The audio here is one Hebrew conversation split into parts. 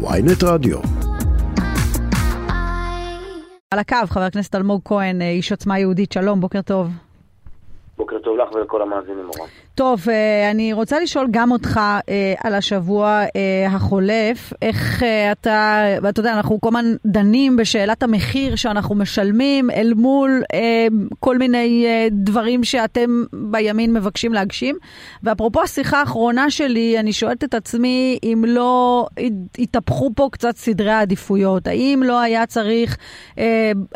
ויינט רדיו. על הקו, חבר הכנסת אלמוג כהן, איש עוצמה יהודית, שלום, בוקר טוב. בוקר טוב לך ולכל המאזינים, מורן. טוב, אה, אני רוצה לשאול גם אותך אה, על השבוע אה, החולף. איך אתה, ואתה יודע, אנחנו כל הזמן דנים בשאלת המחיר שאנחנו משלמים אל מול כל מיני דברים שאתם בימין מבקשים להגשים. ואפרופו השיחה האחרונה שלי, אני שואלת את עצמי אם לא התהפכו פה קצת סדרי העדיפויות. האם לא היה צריך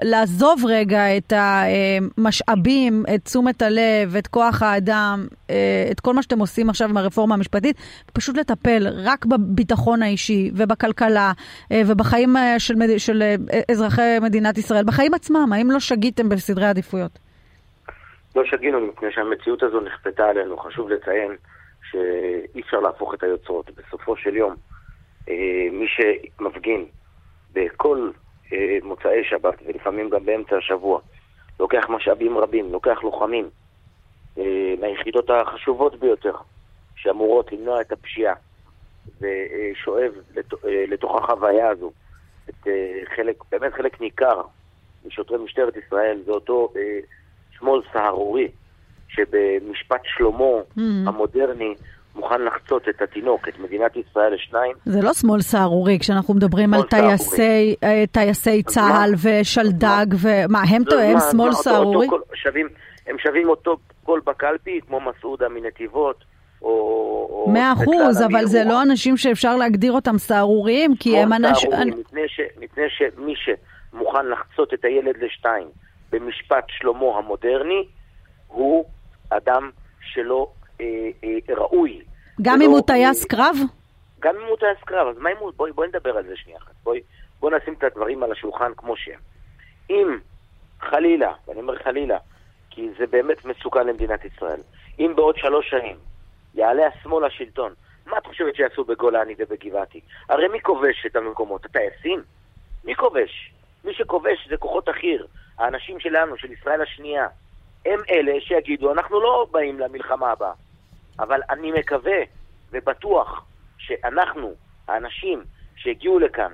לעזוב רגע את המשאבים, את תשומת הלב, את כוח האדם, את כל מה שאתם עושים עכשיו עם הרפורמה המשפטית, פשוט לטפל רק בביטחון האישי ובכלכלה אה, ובחיים אה, של, של אה, אזרחי מדינת ישראל, בחיים עצמם, האם לא שגיתם בסדרי עדיפויות? לא שגינו, מפני שהמציאות הזו נכפתה עלינו. חשוב לציין שאי אפשר להפוך את היוצרות. בסופו של יום, מי שמפגין בכל מוצאי שבת, ולפעמים גם באמצע השבוע, לוקח משאבים רבים, לוקח לוחמים, מהיחידות החשובות ביותר, שאמורות למנוע את הפשיעה, ושואב אה, לתוך החוויה הזו את אה, חלק, באמת חלק ניכר משוטרי משטרת ישראל, זה אותו שמאל סהרורי, שבמשפט שלמה mm-hmm. המודרני מוכן לחצות את התינוק, את מדינת ישראל לשניים. זה לא שמאל סהרורי, כשאנחנו מדברים על טייסי, טייסי צה"ל ושלדג, ומה, הם, הם שמאל סהרורי? הם שווים אותו קול בקלפי, כמו מסעודה מנתיבות, או... מאה אחוז, אבל זה לא אנשים שאפשר להגדיר אותם סהרוריים, כי הם אנשים... מפני שמי שמוכן לחצות את הילד לשתיים במשפט שלמה המודרני, הוא אדם שלא אה, אה, ראוי. גם אם הוא טייס קרב? גם אם הוא טייס קרב, אז מה אם הוא... בואי, בואי נדבר על זה שנייה אחת. בואי, בואי נשים את הדברים על השולחן כמו שהם. אם חלילה, ואני אומר חלילה, כי זה באמת מסוכן למדינת ישראל. אם בעוד שלוש שנים יעלה השמאל לשלטון, מה את חושבת שיעשו בגולני ובגבעתי? הרי מי כובש את המקומות? הטייסים? מי כובש? מי שכובש זה כוחות החי"ר, האנשים שלנו, של ישראל השנייה. הם אלה שיגידו, אנחנו לא באים למלחמה הבאה. אבל אני מקווה ובטוח שאנחנו, האנשים שהגיעו לכאן,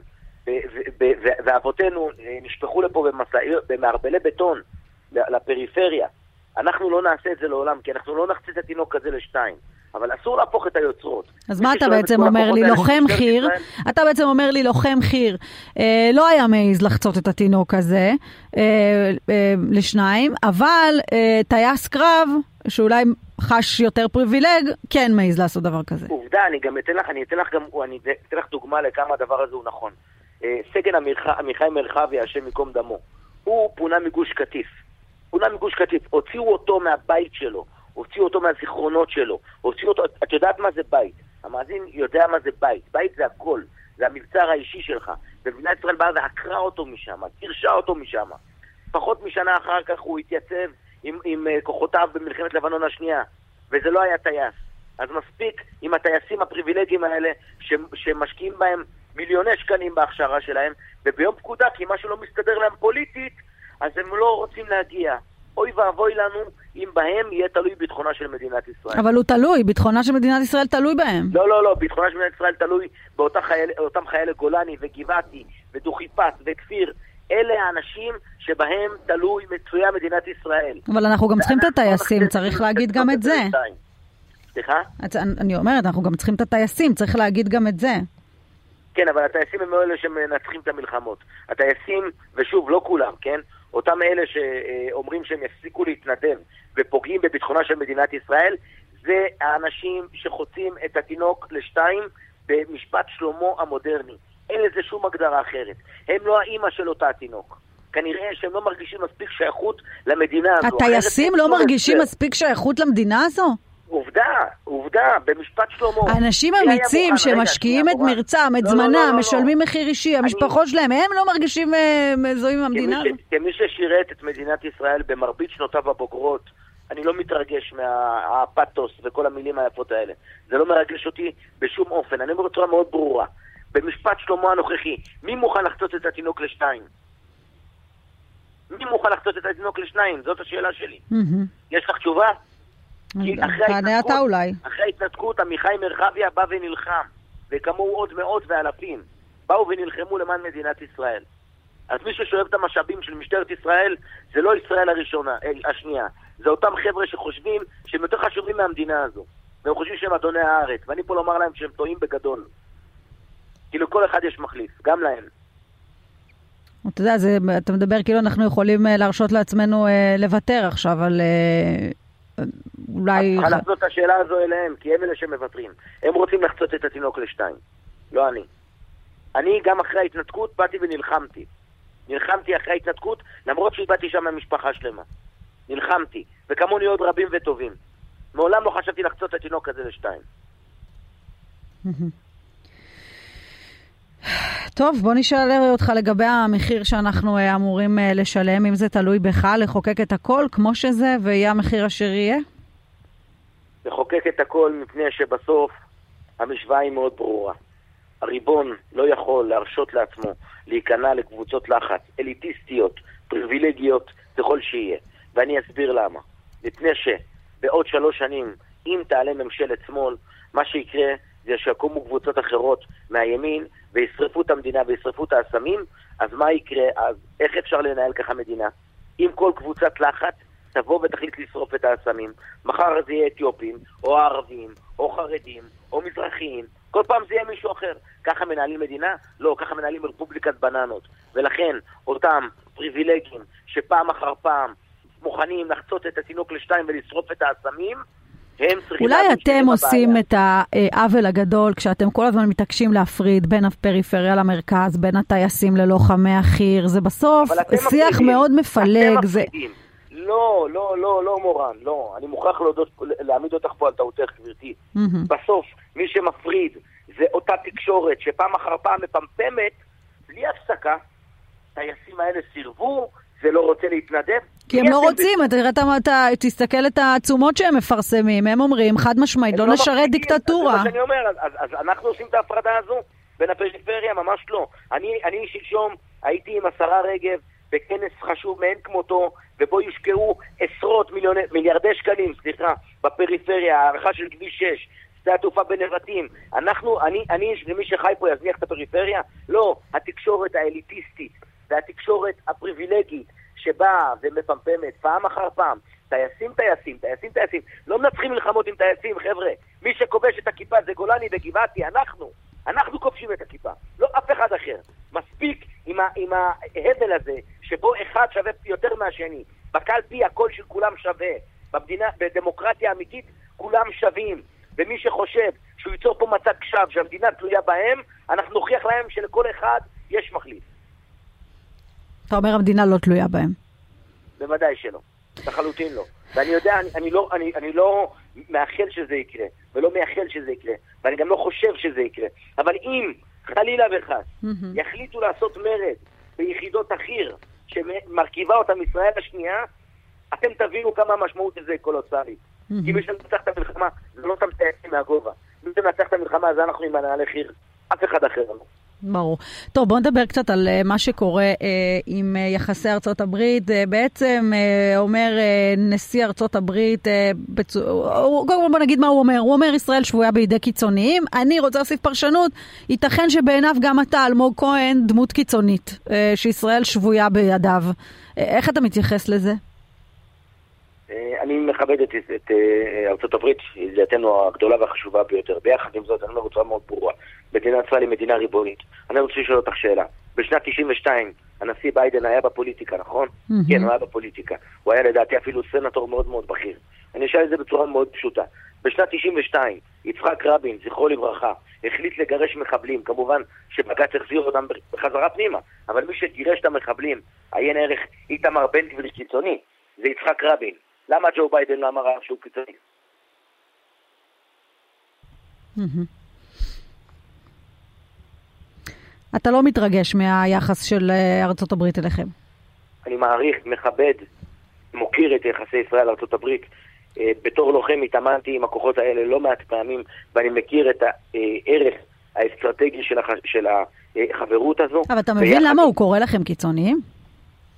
ואבותינו אה, נשפכו לפה במערבלי בטון, לפריפריה. אנחנו לא נעשה את זה לעולם, כי אנחנו לא נחצה את התינוק הזה לשתיים. אבל אסור להפוך את היוצרות. אז מה אתה בעצם אומר לי, לוחם חי"ר, אתה בעצם אומר לי, לוחם חי"ר, אה, לא היה מעז לחצות את התינוק הזה אה, אה, לשניים, אבל אה, טייס קרב, שאולי חש יותר פריבילג, כן מעז לעשות דבר כזה. עובדה, אני גם אתן לך, אני אתן לך גם, אני אתן לך דוגמה לכמה הדבר הזה הוא נכון. אה, סגן עמיחי מרחבי, השם ייקום דמו, הוא פונה מגוש קטיף. פונה מגוש קטיף, הוציאו אותו מהבית שלו, הוציאו אותו מהזיכרונות שלו, הוציאו אותו, את יודעת מה זה בית. המאזין יודע מה זה בית. בית זה הכל, זה המבצר האישי שלך. ומדינת ישראל באה ועקרה אותו משם, גירשה אותו משם. פחות משנה אחר כך הוא התייצב עם, עם uh, כוחותיו במלחמת לבנון השנייה, וזה לא היה טייס. אז מספיק עם הטייסים הפריבילגיים האלה ש, שמשקיעים בהם מיליוני שקלים בהכשרה שלהם, וביום פקודה, כי משהו לא מסתדר להם פוליטית, אז הם לא רוצים להגיע. אוי ואבוי לנו אם בהם יהיה תלוי ביטחונה של מדינת ישראל. אבל הוא תלוי, ביטחונה של מדינת ישראל תלוי בהם. לא, לא, לא, ביטחונה של מדינת ישראל תלוי באותם חייל, חיילי גולני וגבעתי ודוכיפת וכפיר. אלה האנשים שבהם תלוי מצויה מדינת ישראל. אבל אנחנו גם צריכים את הטייסים, צריך להגיד גם את זה. סליחה? אני אומרת, אנחנו גם צריכים את הטייסים, צריך להגיד גם את זה. כן, אבל הטייסים הם לא אלה שמנצחים את המלחמות. הטייסים, ושוב, לא כולם, כן? אותם אלה שאומרים שהם יפסיקו להתנדב ופוגעים בביטחונה של מדינת ישראל, זה האנשים שחוצים את התינוק לשתיים במשפט שלמה המודרני. אין לזה שום הגדרה אחרת. הם לא האימא של אותה תינוק. כנראה שהם לא מרגישים מספיק שייכות למדינה הזו. הטייסים לא מרגישים מספיק שייכות למדינה הזו? עובדה, עובדה, במשפט שלמה. אנשים אמיצים שמשקיעים את מרצם, את לא, לא, זמנם, לא, משלמים מחיר אישי, המשפחות שלהם, הם לא מרגישים אה, מזוהים עם המדינה? כמי ששירת את מדינת ישראל במרבית שנותיו הבוגרות, אני לא מתרגש מהפתוס וכל המילים היפות האלה. זה לא מרגש אותי בשום אופן. אני אומר בצורה מאוד ברורה. במשפט שלמה הנוכחי, מי מוכן לחצות את התינוק לשתיים? מי מוכן לחצות את התינוק לשניים? זאת השאלה שלי. יש לך תשובה? אתה אולי. אחרי ההתנתקות, עמיחי מרחביה בא ונלחם, וכמוהו עוד מאות ואלפים. באו ונלחמו למען מדינת ישראל. אז מי ששואב את המשאבים של משטרת ישראל זה לא ישראל הראשונה, אה, השנייה. זה אותם חבר'ה שחושבים שהם יותר חשובים מהמדינה הזו. והם חושבים שהם אדוני הארץ. ואני פה לומר להם שהם טועים בגדול. כאילו לכל אחד יש מחליף, גם להם. אתה יודע, זה, אתה מדבר כאילו אנחנו יכולים אה, להרשות לעצמנו אה, לוותר עכשיו על אה, אולי... צריכה להפנות את השאלה הזו אליהם, כי הם אלה שמוותרים. הם רוצים לחצות את התינוק לשתיים, לא אני. אני גם אחרי ההתנתקות באתי ונלחמתי. נלחמתי אחרי ההתנתקות, למרות שאיבדתי שם ממשפחה שלמה. נלחמתי, וכמוני עוד רבים וטובים. מעולם לא חשבתי לחצות את התינוק הזה לשתיים. טוב, בוא נשאל אותך לגבי המחיר שאנחנו אה, אמורים אה, לשלם, אם זה תלוי בך, לחוקק את הכל כמו שזה, ויהיה המחיר אשר יהיה? לחוקק את הכל מפני שבסוף המשוואה היא מאוד ברורה. הריבון לא יכול להרשות לעצמו להיכנע לקבוצות לחץ אליטיסטיות, פריבילגיות, ככל שיהיה. ואני אסביר למה. מפני שבעוד שלוש שנים, אם תעלה ממשלת שמאל, מה שיקרה זה שיקומו קבוצות אחרות מהימין וישרפו את המדינה וישרפו את האסמים, אז מה יקרה? אז איך אפשר לנהל ככה מדינה? אם כל קבוצת לחץ תבוא ותחליט לשרוף את האסמים, מחר זה יהיה אתיופים, או ערבים, או חרדים, או מזרחיים, כל פעם זה יהיה מישהו אחר. ככה מנהלים מדינה? לא, ככה מנהלים רפובליקת בננות. ולכן, אותם פריבילגים שפעם אחר פעם מוכנים לחצות את התינוק לשתיים ולשרוף את האסמים. אולי אתם עושים את העוול הגדול כשאתם כל הזמן מתעקשים להפריד בין הפריפריה למרכז, בין הטייסים ללוחמי החי"ר, זה בסוף שיח מפרידים. מאוד מפלג. אתם זה... מפרידים. לא, לא, לא, לא מורן, לא. אני מוכרח להודות, להעמיד אותך פה על טעותך, גברתי. Mm-hmm. בסוף, מי שמפריד זה אותה תקשורת שפעם אחר פעם מפמפמת, בלי הפסקה, טייסים האלה סירבו, זה לא רוצה להתנדב. כי הם לא רוצים, אתה תסתכל את העצומות שהם מפרסמים, הם אומרים חד משמעית, לא, לא נשרת דיקטטורה. זה מה שאני אומר, אז, אנחנו עושים את ההפרדה הזו בין הפריפריה, ממש לא. אני, שלשום הייתי עם השרה רגב בכנס חשוב מאין כמותו, ובו יושקעו עשרות מיליוני, מיליארדי שקלים, סליחה, בפריפריה, הערכה של כביש 6, שדה התעופה בנבטים. אנחנו, אני, אני, למי שחי פה יזניח את הפריפריה? לא, התקשורת האליטיסטית והתקשורת הפריבילגית שבאה ומפמפמת פעם אחר פעם, טייסים, טייסים, טייסים, טייסים, לא מנצחים מלחמות עם טייסים, חבר'ה. מי שכובש את הכיפה זה גולני וגבעתי, אנחנו. אנחנו כובשים את הכיפה, לא אף אחד אחר. מספיק עם, עם ההבל הזה, שבו אחד שווה יותר מהשני. בקלפי הקול של כולם שווה. במדינה, בדמוקרטיה אמיתית כולם שווים. ומי שחושב שהוא ייצור פה מצג שווא שהמדינה תלויה בהם, אנחנו נוכיח להם שלכל אחד יש מחליף. אתה אומר המדינה לא תלויה בהם. בוודאי שלא, לחלוטין לא. ואני יודע, אני, אני, לא, אני, אני לא מאחל שזה יקרה, ולא מייחל שזה יקרה, ואני גם לא חושב שזה יקרה. אבל אם חלילה וחס יחליטו לעשות מרד ביחידות החי"ר, שמרכיבה אותם ישראל השנייה, אתם תבינו כמה המשמעות לזה קולוסלית. כי מי שמנצח את המלחמה זה לא אותם טייסים מהגובה. מי שמנצח את המלחמה זה אנחנו עם מנהלי חי"ר, אף אחד אחר לא. ברור. טוב, בואו נדבר קצת על uh, מה שקורה uh, עם uh, יחסי ארצות הברית. Uh, בעצם uh, אומר uh, נשיא ארצות הברית, uh, בצ... קודם כל בוא נגיד מה הוא אומר. הוא אומר ישראל שבויה בידי קיצוניים. אני רוצה להוסיף פרשנות, ייתכן שבעיניו גם אתה, אלמוג כהן, דמות קיצונית, uh, שישראל שבויה בידיו. Uh, איך אתה מתייחס לזה? אני מכבד את, את ארצות הברית, היא לדעתנו הגדולה והחשובה ביותר. ביחד עם זאת, אני אומר בצורה מאוד ברורה. מדינת ישראל היא מדינה ריבונית. אני רוצה לשאול אותך שאלה. בשנת 92 הנשיא ביידן היה בפוליטיקה, נכון? Mm-hmm. כן, הוא היה בפוליטיקה. הוא היה לדעתי אפילו סנטור מאוד מאוד בכיר. אני אשאל את זה בצורה מאוד פשוטה. בשנת 92 יצחק רבין, זכרו לברכה, החליט לגרש מחבלים. כמובן שבג"ץ החזיר אותם בחזרה פנימה, אבל מי שגירש את המחבלים, עיין ערך איתמר בן גביר קיצוני, זה יצחק רבין. למה ג'ו ביידן לא אמר שהוא קיצוני? אתה לא מתרגש מהיחס של אה, ארצות הברית אליכם. אני מעריך, מכבד, מוקיר את יחסי ישראל לארצות הברית. אה, בתור לוחם התאמנתי עם הכוחות האלה לא מעט פעמים, ואני מכיר את הערך האסטרטגי של, הח... של החברות הזו. אבל אתה מבין למה הוא קורא לכם קיצוניים?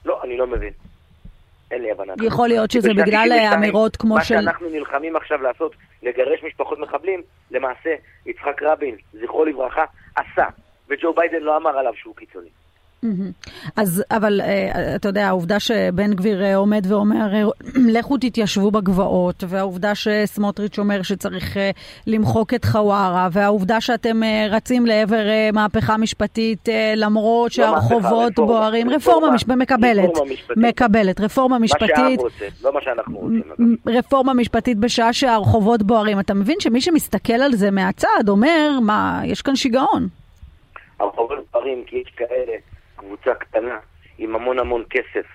לא, אני לא מבין. אין לי הבנה. יכול להיות שזה בגלל אמירות כמו מה של... מה שאנחנו נלחמים עכשיו לעשות, לגרש משפחות מחבלים, למעשה יצחק רבין, זכרו לברכה, עשה וג'ו ביידן לא אמר עליו שהוא קיצוני. אז, אבל אה, אתה יודע, העובדה שבן גביר אה, עומד ואומר, אה, לכו תתיישבו בגבעות, והעובדה שסמוטריץ' אומר שצריך למחוק את חווארה, והעובדה שאתם רצים לעבר מהפכה משפטית למרות לא שהרחובות לא בוערים, רפורמה, רפורמה מקבלת, מקבלת, רפורמה משפטית, מה שהעם רוצה, לא מה שאנחנו רוצים. רפורמה משפטית בשעה שהרחובות בוערים. אתה מבין שמי שמסתכל על זה מהצד אומר, מה, יש כאן שיגעון. הרחובות בוערים כי יש כאלה קבוצה קטנה עם המון המון כסף,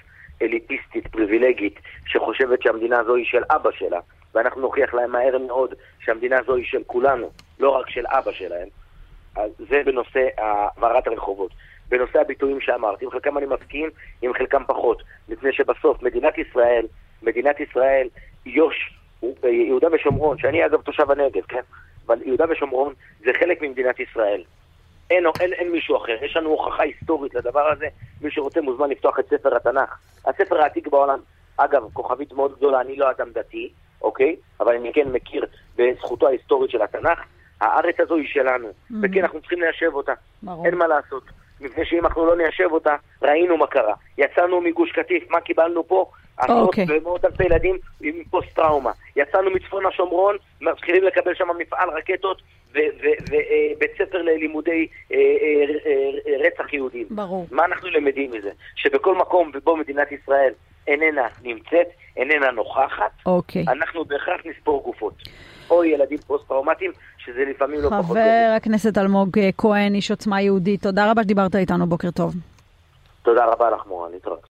אליטיסטית, פריבילגית, שחושבת שהמדינה הזו היא של אבא שלה, ואנחנו נוכיח להם מהר מאוד שהמדינה הזו היא של כולנו, לא רק של אבא שלהם. אז זה בנושא העברת הרחובות. בנושא הביטויים שאמרתי, עם חלקם אני מסכים, עם חלקם פחות. מפני שבסוף מדינת ישראל, מדינת ישראל, יו"ש, יהודה ושומרון, שאני אגב תושב הנגב, כן? אבל יהודה ושומרון זה חלק ממדינת ישראל. אין, אין, אין מישהו אחר. יש לנו הוכחה היסטורית לדבר הזה. מי שרוצה מוזמן לפתוח את ספר התנ"ך. הספר העתיק בעולם, אגב, כוכבית מאוד גדולה, אני לא אדם דתי, אוקיי? אבל אני כן מכיר בזכותו ההיסטורית של התנ"ך. הארץ הזו היא שלנו, mm-hmm. וכן, אנחנו צריכים ליישב אותה. ברור. אין מה לעשות. מפני שאם אנחנו לא ניישב אותה, ראינו מה קרה. יצאנו מגוש קטיף, מה קיבלנו פה? עשרות okay. אוקיי. ומאות אלפי ילדים עם פוסט-טראומה. יצאנו מצפון השומרון, מתחילים לקבל שם מפעל רקטות ובית אה, ספר ללימודי אה, אה, רצח יהודים. ברור. מה אנחנו למדים מזה? שבכל מקום ובו מדינת ישראל איננה נמצאת, איננה נוכחת, אוקיי. אנחנו בהכרח נספור גופות. או ילדים פוסט-טראומטיים, שזה לפעמים לא פחות... חבר הכנסת אלמוג כהן, איש עוצמה יהודית, תודה רבה שדיברת איתנו, בוקר טוב. תודה רבה לך, מורן, להתראות.